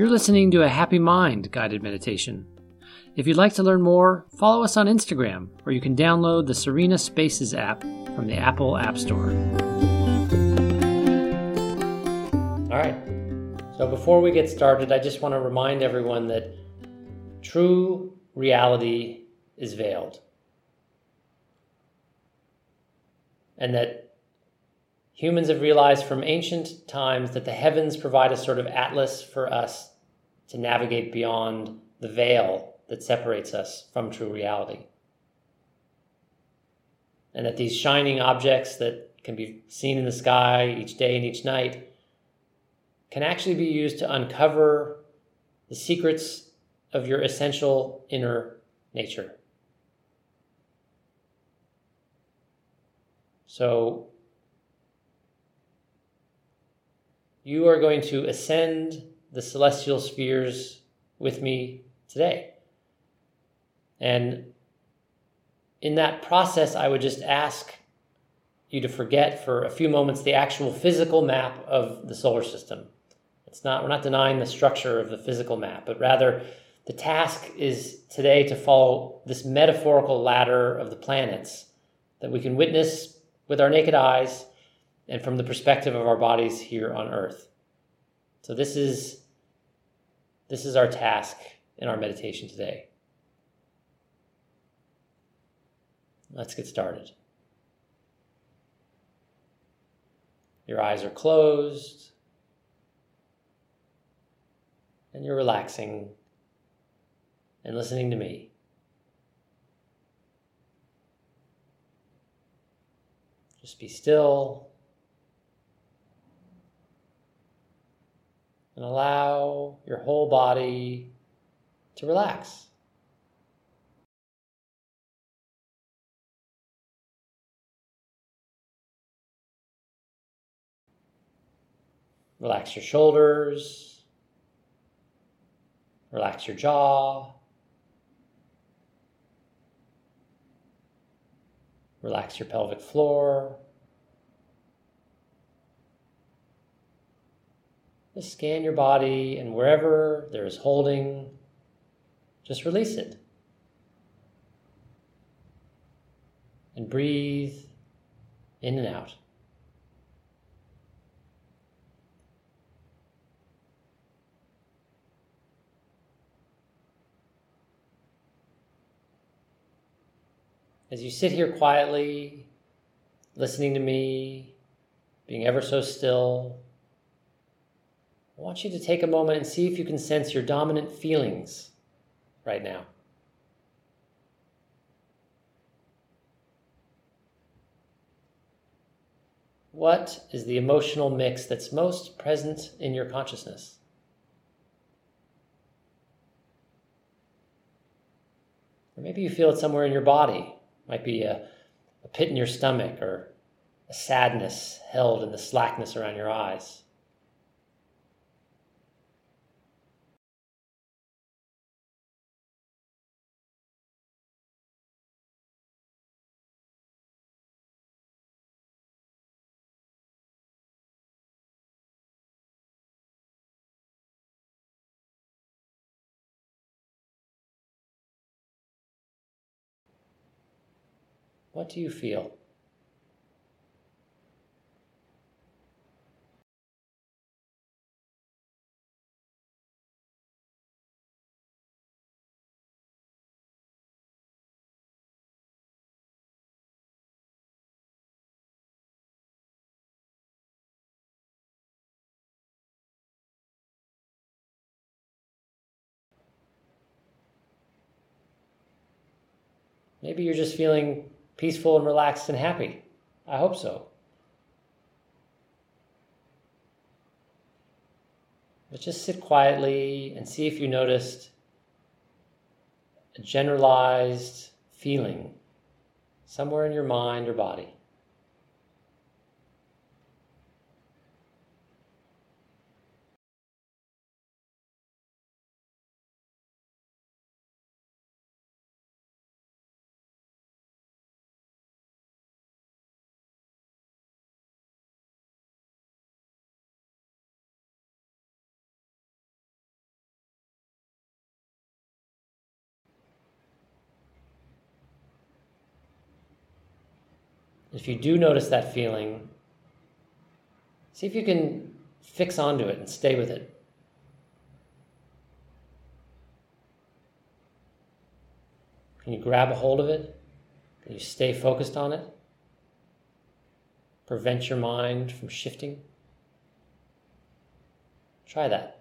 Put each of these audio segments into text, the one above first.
You're listening to a Happy Mind guided meditation. If you'd like to learn more, follow us on Instagram, or you can download the Serena Spaces app from the Apple App Store. All right. So before we get started, I just want to remind everyone that true reality is veiled. And that humans have realized from ancient times that the heavens provide a sort of atlas for us to navigate beyond the veil that separates us from true reality. And that these shining objects that can be seen in the sky each day and each night can actually be used to uncover the secrets of your essential inner nature. So, you are going to ascend the celestial spheres with me today. And in that process, I would just ask you to forget for a few moments the actual physical map of the solar system. It's not, we're not denying the structure of the physical map, but rather the task is today to follow this metaphorical ladder of the planets that we can witness with our naked eyes and from the perspective of our bodies here on earth. So this is this is our task in our meditation today. Let's get started. Your eyes are closed and you're relaxing and listening to me. Just be still and allow your whole body to relax. Relax your shoulders. Relax your jaw. Relax your pelvic floor. Just scan your body, and wherever there is holding, just release it. And breathe in and out. As you sit here quietly, listening to me, being ever so still, I want you to take a moment and see if you can sense your dominant feelings right now. What is the emotional mix that's most present in your consciousness? Or maybe you feel it somewhere in your body It might be a, a pit in your stomach or a sadness held in the slackness around your eyes. What do you feel? Maybe you're just feeling peaceful and relaxed and happy. I hope so. But just sit quietly and see if you noticed a generalized feeling somewhere in your mind or body. If you do notice that feeling, see if you can fix onto it and stay with it. Can you grab a hold of it? Can you stay focused on it? Prevent your mind from shifting? Try that.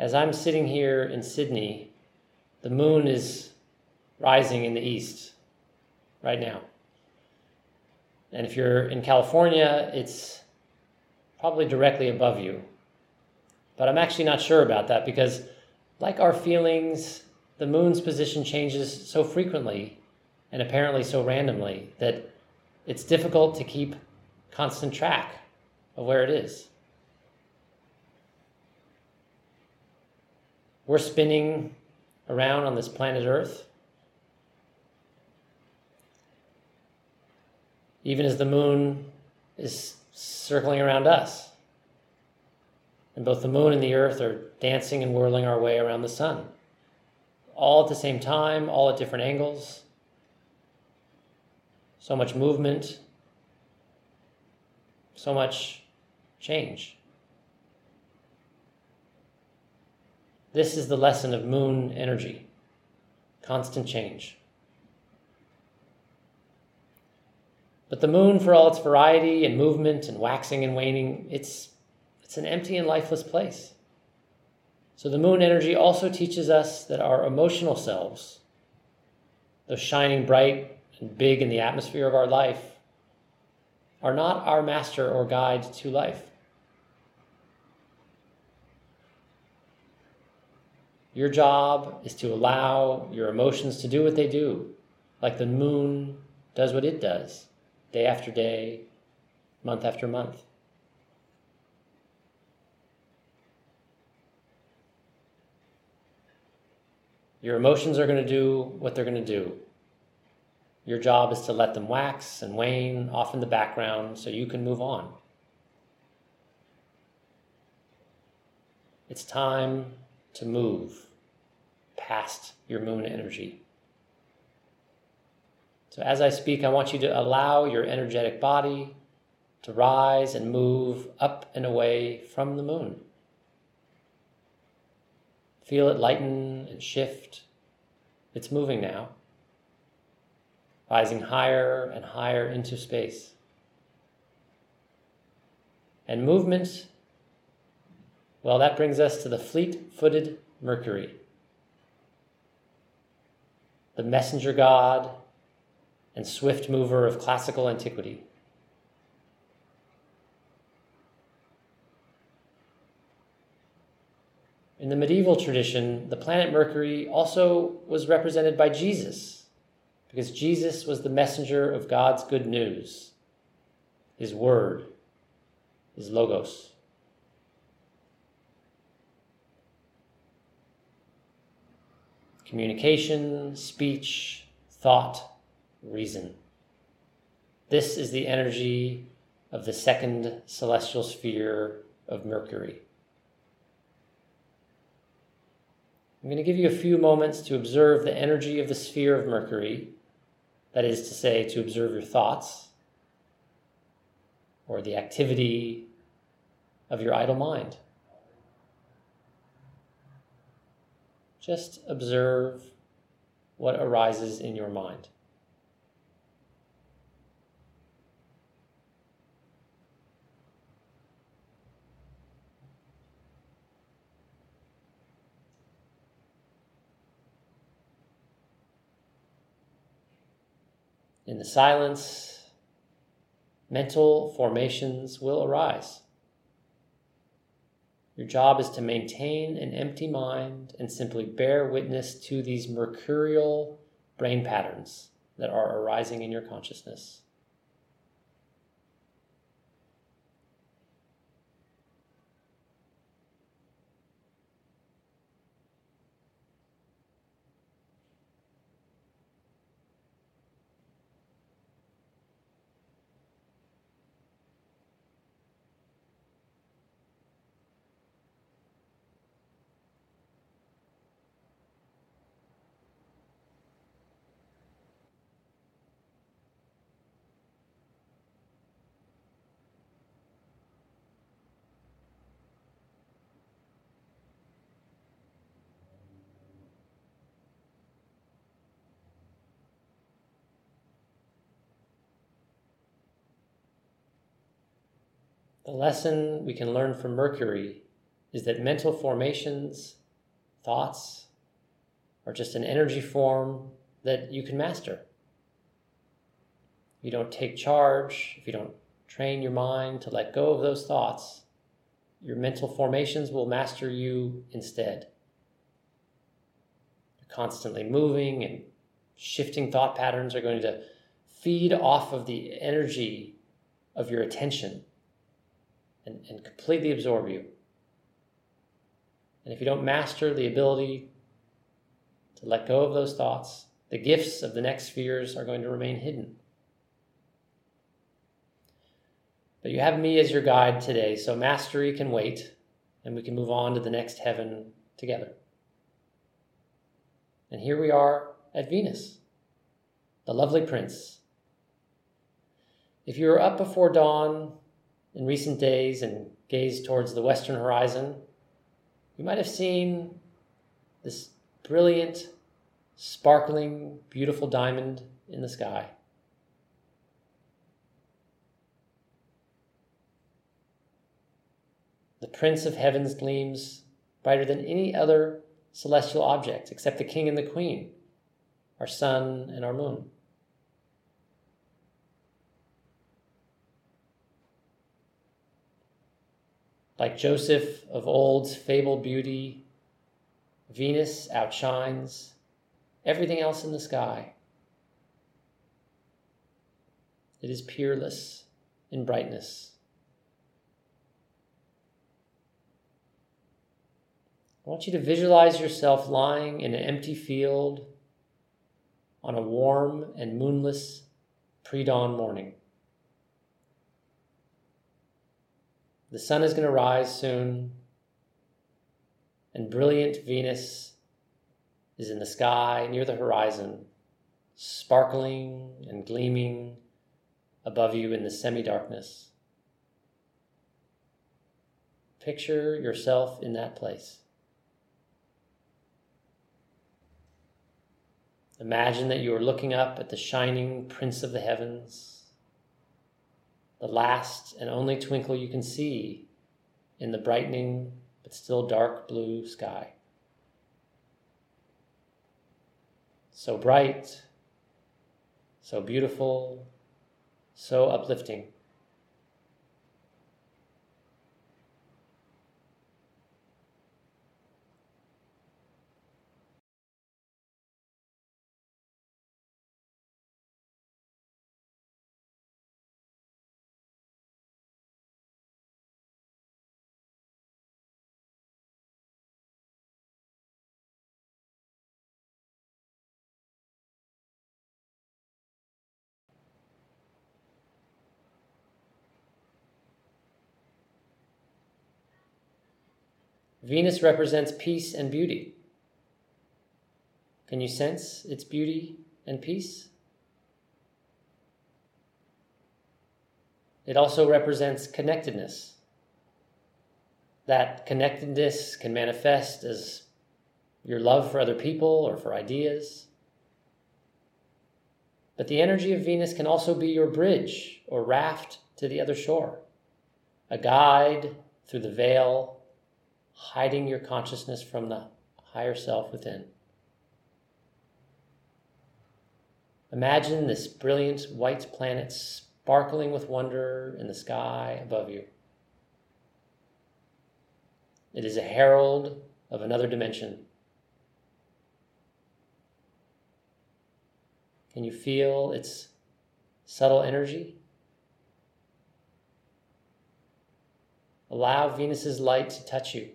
As I'm sitting here in Sydney, the moon is rising in the east right now. And if you're in California, it's probably directly above you. But I'm actually not sure about that because, like our feelings, the moon's position changes so frequently and apparently so randomly that it's difficult to keep constant track of where it is. We're spinning around on this planet Earth. Even as the moon is circling around us. And both the moon and the earth are dancing and whirling our way around the sun. All at the same time, all at different angles. So much movement, so much change. This is the lesson of moon energy constant change. But the moon, for all its variety and movement and waxing and waning, it's, it's an empty and lifeless place. So the moon energy also teaches us that our emotional selves, those shining bright and big in the atmosphere of our life, are not our master or guide to life. Your job is to allow your emotions to do what they do, like the moon does what it does, day after day, month after month. Your emotions are going to do what they're going to do. Your job is to let them wax and wane off in the background so you can move on. It's time to move past your moon energy. So, as I speak, I want you to allow your energetic body to rise and move up and away from the moon. Feel it lighten and shift. It's moving now, rising higher and higher into space. And movement well, that brings us to the fleet footed Mercury, the messenger god and swift mover of classical antiquity. In the medieval tradition, the planet Mercury also was represented by Jesus, because Jesus was the messenger of God's good news, his word, his logos. Communication, speech, thought, reason. This is the energy of the second celestial sphere of Mercury. I'm going to give you a few moments to observe the energy of the sphere of Mercury, that is to say, to observe your thoughts or the activity of your idle mind. Just observe what arises in your mind. In the silence, mental formations will arise. Your job is to maintain an empty mind and simply bear witness to these mercurial brain patterns that are arising in your consciousness. The lesson we can learn from Mercury is that mental formations, thoughts, are just an energy form that you can master. If you don't take charge, if you don't train your mind to let go of those thoughts, your mental formations will master you instead. You're constantly moving and shifting thought patterns are going to feed off of the energy of your attention and, and completely absorb you. And if you don't master the ability to let go of those thoughts, the gifts of the next spheres are going to remain hidden. But you have me as your guide today, so mastery can wait, and we can move on to the next heaven together. And here we are at Venus, the lovely prince. If you were up before dawn in recent days and gazed towards the western horizon, you might have seen this brilliant, sparkling, beautiful diamond in the sky. The Prince of Heavens gleams brighter than any other celestial object except the King and the Queen, our sun and our moon. Like Joseph of old's fabled beauty, Venus outshines everything else in the sky. It is peerless in brightness. I want you to visualize yourself lying in an empty field on a warm and moonless pre dawn morning. The sun is going to rise soon, and brilliant Venus is in the sky near the horizon, sparkling and gleaming above you in the semi darkness. Picture yourself in that place. Imagine that you are looking up at the shining Prince of the Heavens the last and only twinkle you can see in the brightening but still dark blue sky. So bright, so beautiful, so uplifting. Venus represents peace and beauty. Can you sense its beauty and peace? It also represents connectedness. That connectedness can manifest as your love for other people or for ideas. But the energy of Venus can also be your bridge or raft to the other shore, a guide through the veil hiding your consciousness from the higher self within. Imagine this brilliant white planet sparkling with wonder in the sky above you. It is a herald of another dimension. Can you feel its subtle energy? Allow Venus's light to touch you,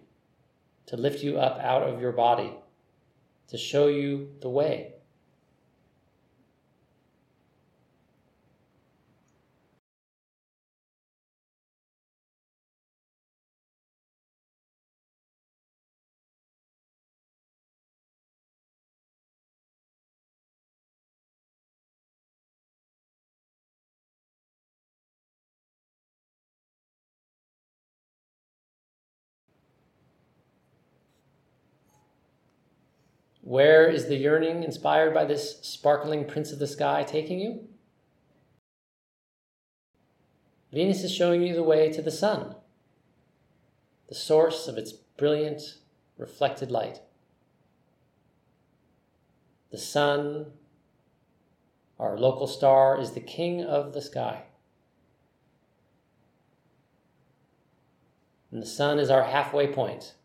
to lift you up out of your body, to show you the way. Where is the yearning inspired by this sparkling prince of the sky taking you? Venus is showing you the way to the sun, the source of its brilliant, reflected light. The sun, our local star, is the king of the sky. And the sun is our halfway point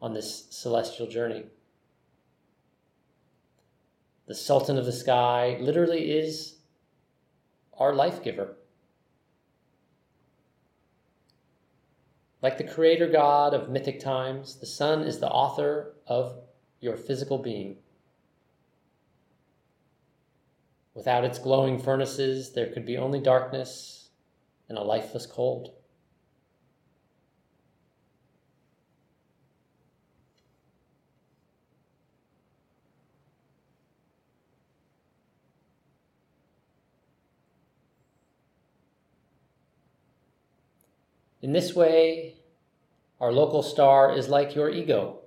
on this celestial journey the Sultan of the sky, literally is our life giver. Like the creator God of mythic times, the sun is the author of your physical being. Without its glowing furnaces, there could be only darkness and a lifeless cold. In this way, our local star is like your ego,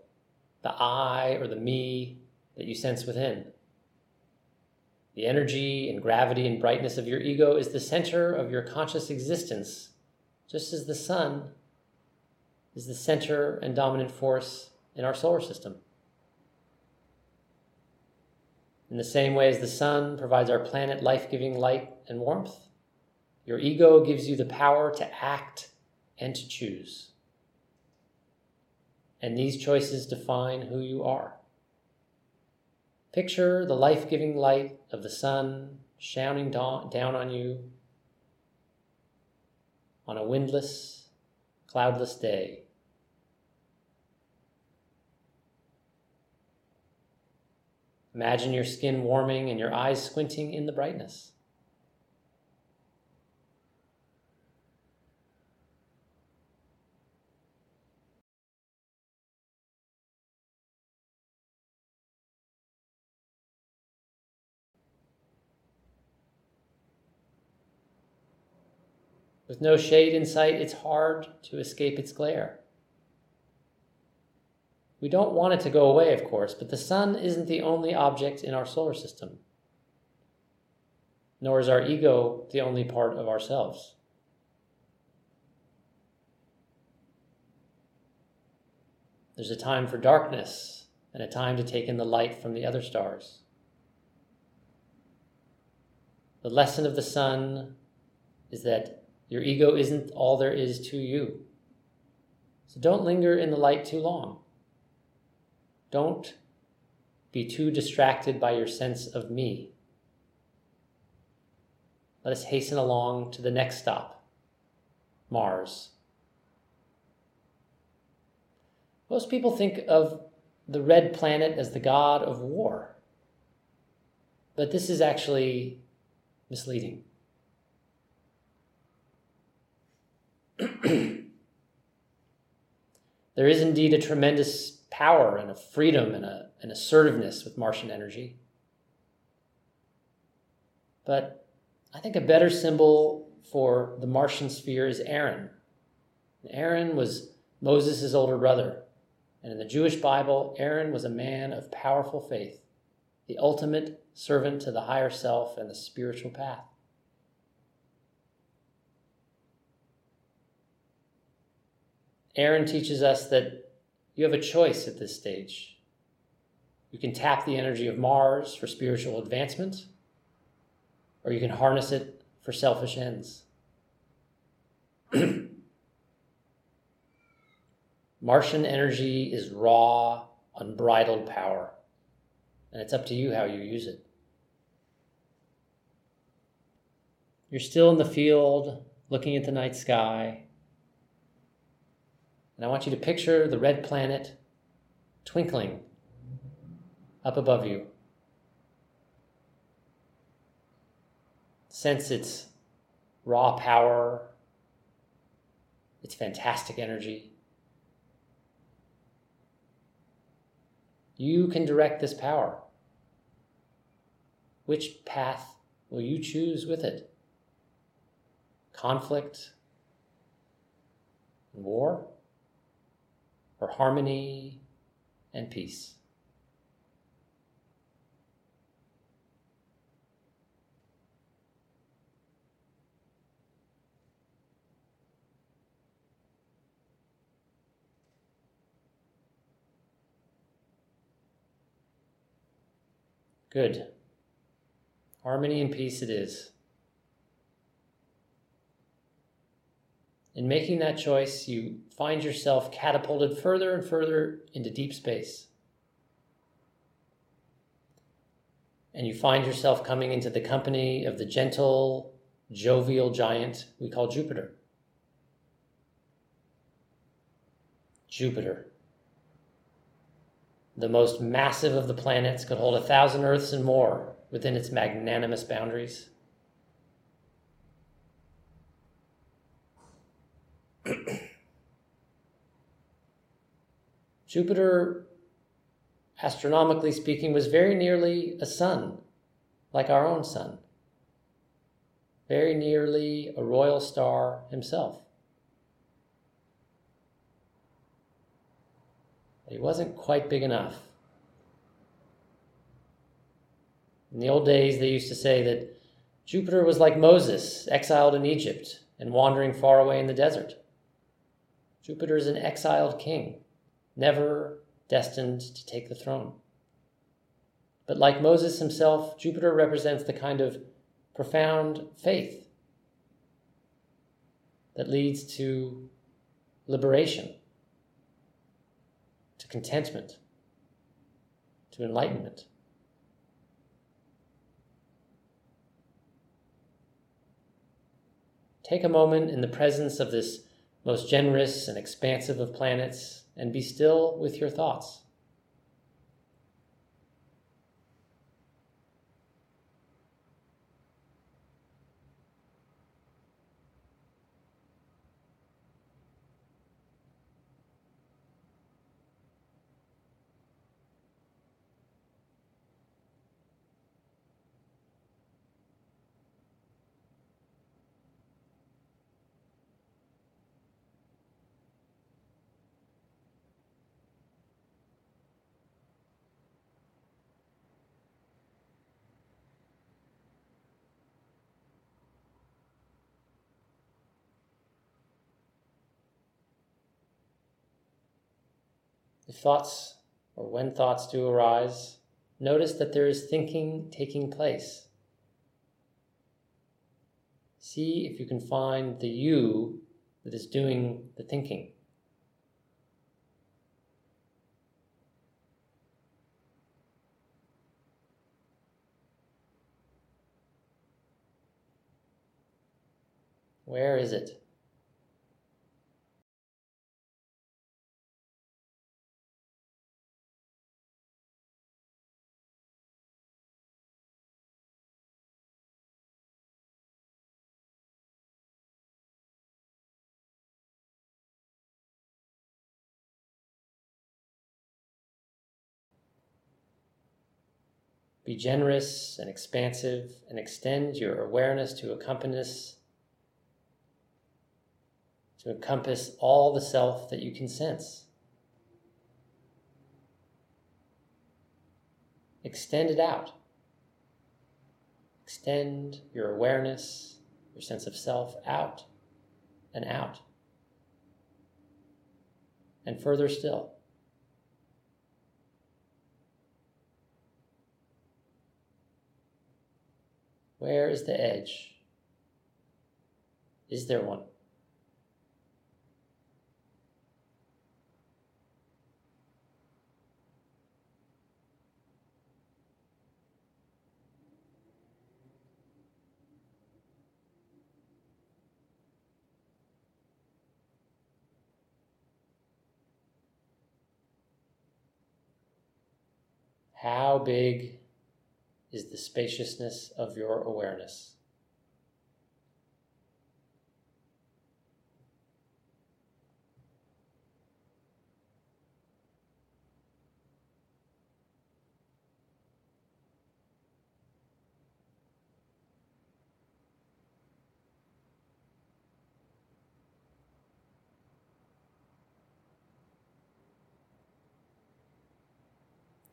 the I or the me that you sense within. The energy and gravity and brightness of your ego is the center of your conscious existence, just as the sun is the center and dominant force in our solar system. In the same way as the sun provides our planet life giving light and warmth, your ego gives you the power to act and to choose. And these choices define who you are. Picture the life giving light of the sun shining down on you on a windless, cloudless day. Imagine your skin warming and your eyes squinting in the brightness. With no shade in sight, it's hard to escape its glare. We don't want it to go away, of course, but the sun isn't the only object in our solar system, nor is our ego the only part of ourselves. There's a time for darkness and a time to take in the light from the other stars. The lesson of the sun is that your ego isn't all there is to you. So don't linger in the light too long. Don't be too distracted by your sense of me. Let us hasten along to the next stop Mars. Most people think of the red planet as the god of war, but this is actually misleading. there is indeed a tremendous power and a freedom and a, an assertiveness with Martian energy. But I think a better symbol for the Martian sphere is Aaron. Aaron was Moses' older brother. And in the Jewish Bible, Aaron was a man of powerful faith, the ultimate servant to the higher self and the spiritual path. Aaron teaches us that you have a choice at this stage. You can tap the energy of Mars for spiritual advancement, or you can harness it for selfish ends. Martian energy is raw, unbridled power, and it's up to you how you use it. You're still in the field looking at the night sky. And I want you to picture the red planet twinkling up above you. Sense its raw power, its fantastic energy. You can direct this power. Which path will you choose with it? conflict war, or harmony and peace. Good. Harmony and peace it is. In making that choice, you find yourself catapulted further and further into deep space. And you find yourself coming into the company of the gentle, jovial giant we call Jupiter. Jupiter. The most massive of the planets could hold a thousand Earths and more within its magnanimous boundaries. Jupiter, astronomically speaking, was very nearly a sun, like our own sun, very nearly a royal star himself. But he wasn't quite big enough. In the old days, they used to say that Jupiter was like Moses, exiled in Egypt and wandering far away in the desert. Jupiter is an exiled king, never destined to take the throne. But like Moses himself, Jupiter represents the kind of profound faith that leads to liberation, to contentment, to enlightenment. Take a moment in the presence of this most generous and expansive of planets, and be still with your thoughts. If thoughts or when thoughts do arise, notice that there is thinking taking place. See if you can find the you that is doing the thinking. Where is it? Be generous and expansive and extend your awareness to encompass to encompass all the self that you can sense. Extend it out. Extend your awareness, your sense of self out and out. And further still. Where is the edge? Is there one? How big is the spaciousness of your awareness?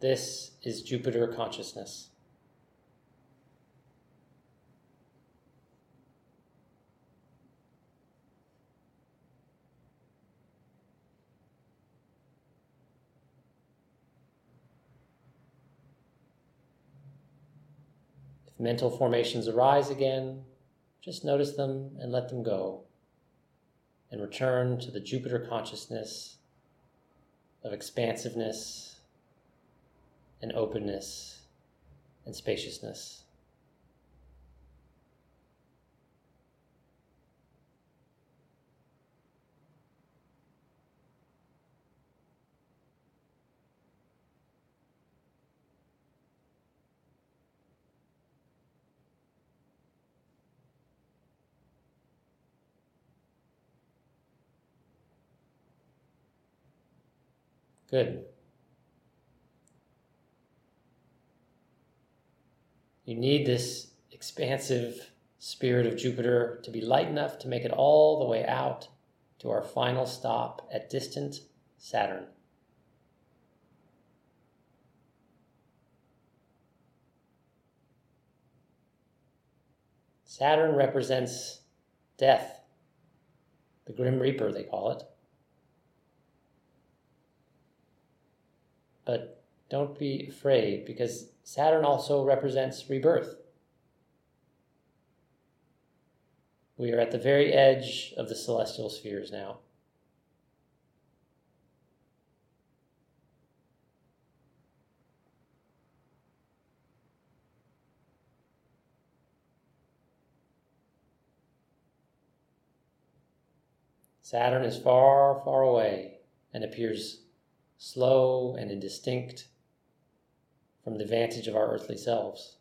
This is Jupiter consciousness. Mental formations arise again, just notice them and let them go, and return to the Jupiter consciousness of expansiveness and openness and spaciousness. Good. You need this expansive spirit of Jupiter to be light enough to make it all the way out to our final stop at distant Saturn. Saturn represents death, the Grim Reaper, they call it. But don't be afraid because Saturn also represents rebirth. We are at the very edge of the celestial spheres now. Saturn is far, far away and appears slow and indistinct from the vantage of our earthly selves.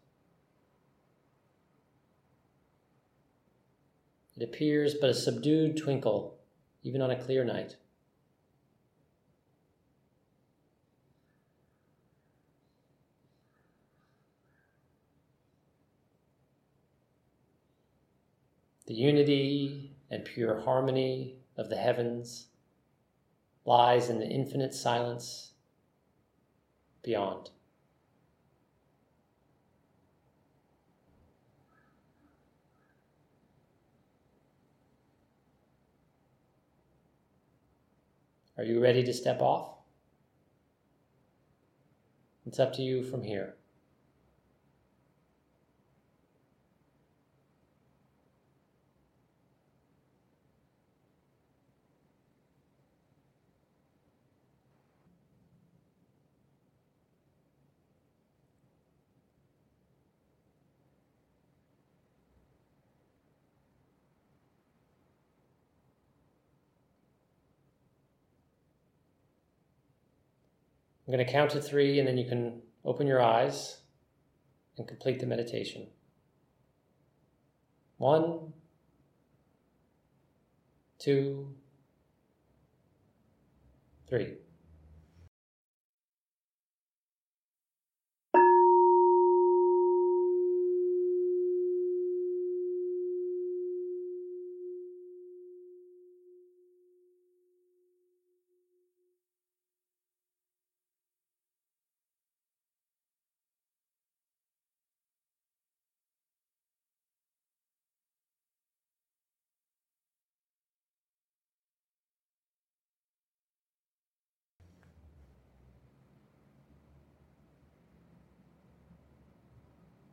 It appears but a subdued twinkle, even on a clear night. The unity and pure harmony of the heavens lies in the infinite silence beyond. Are you ready to step off? It's up to you from here. I'm going to count to three, and then you can open your eyes and complete the meditation. One, two, three.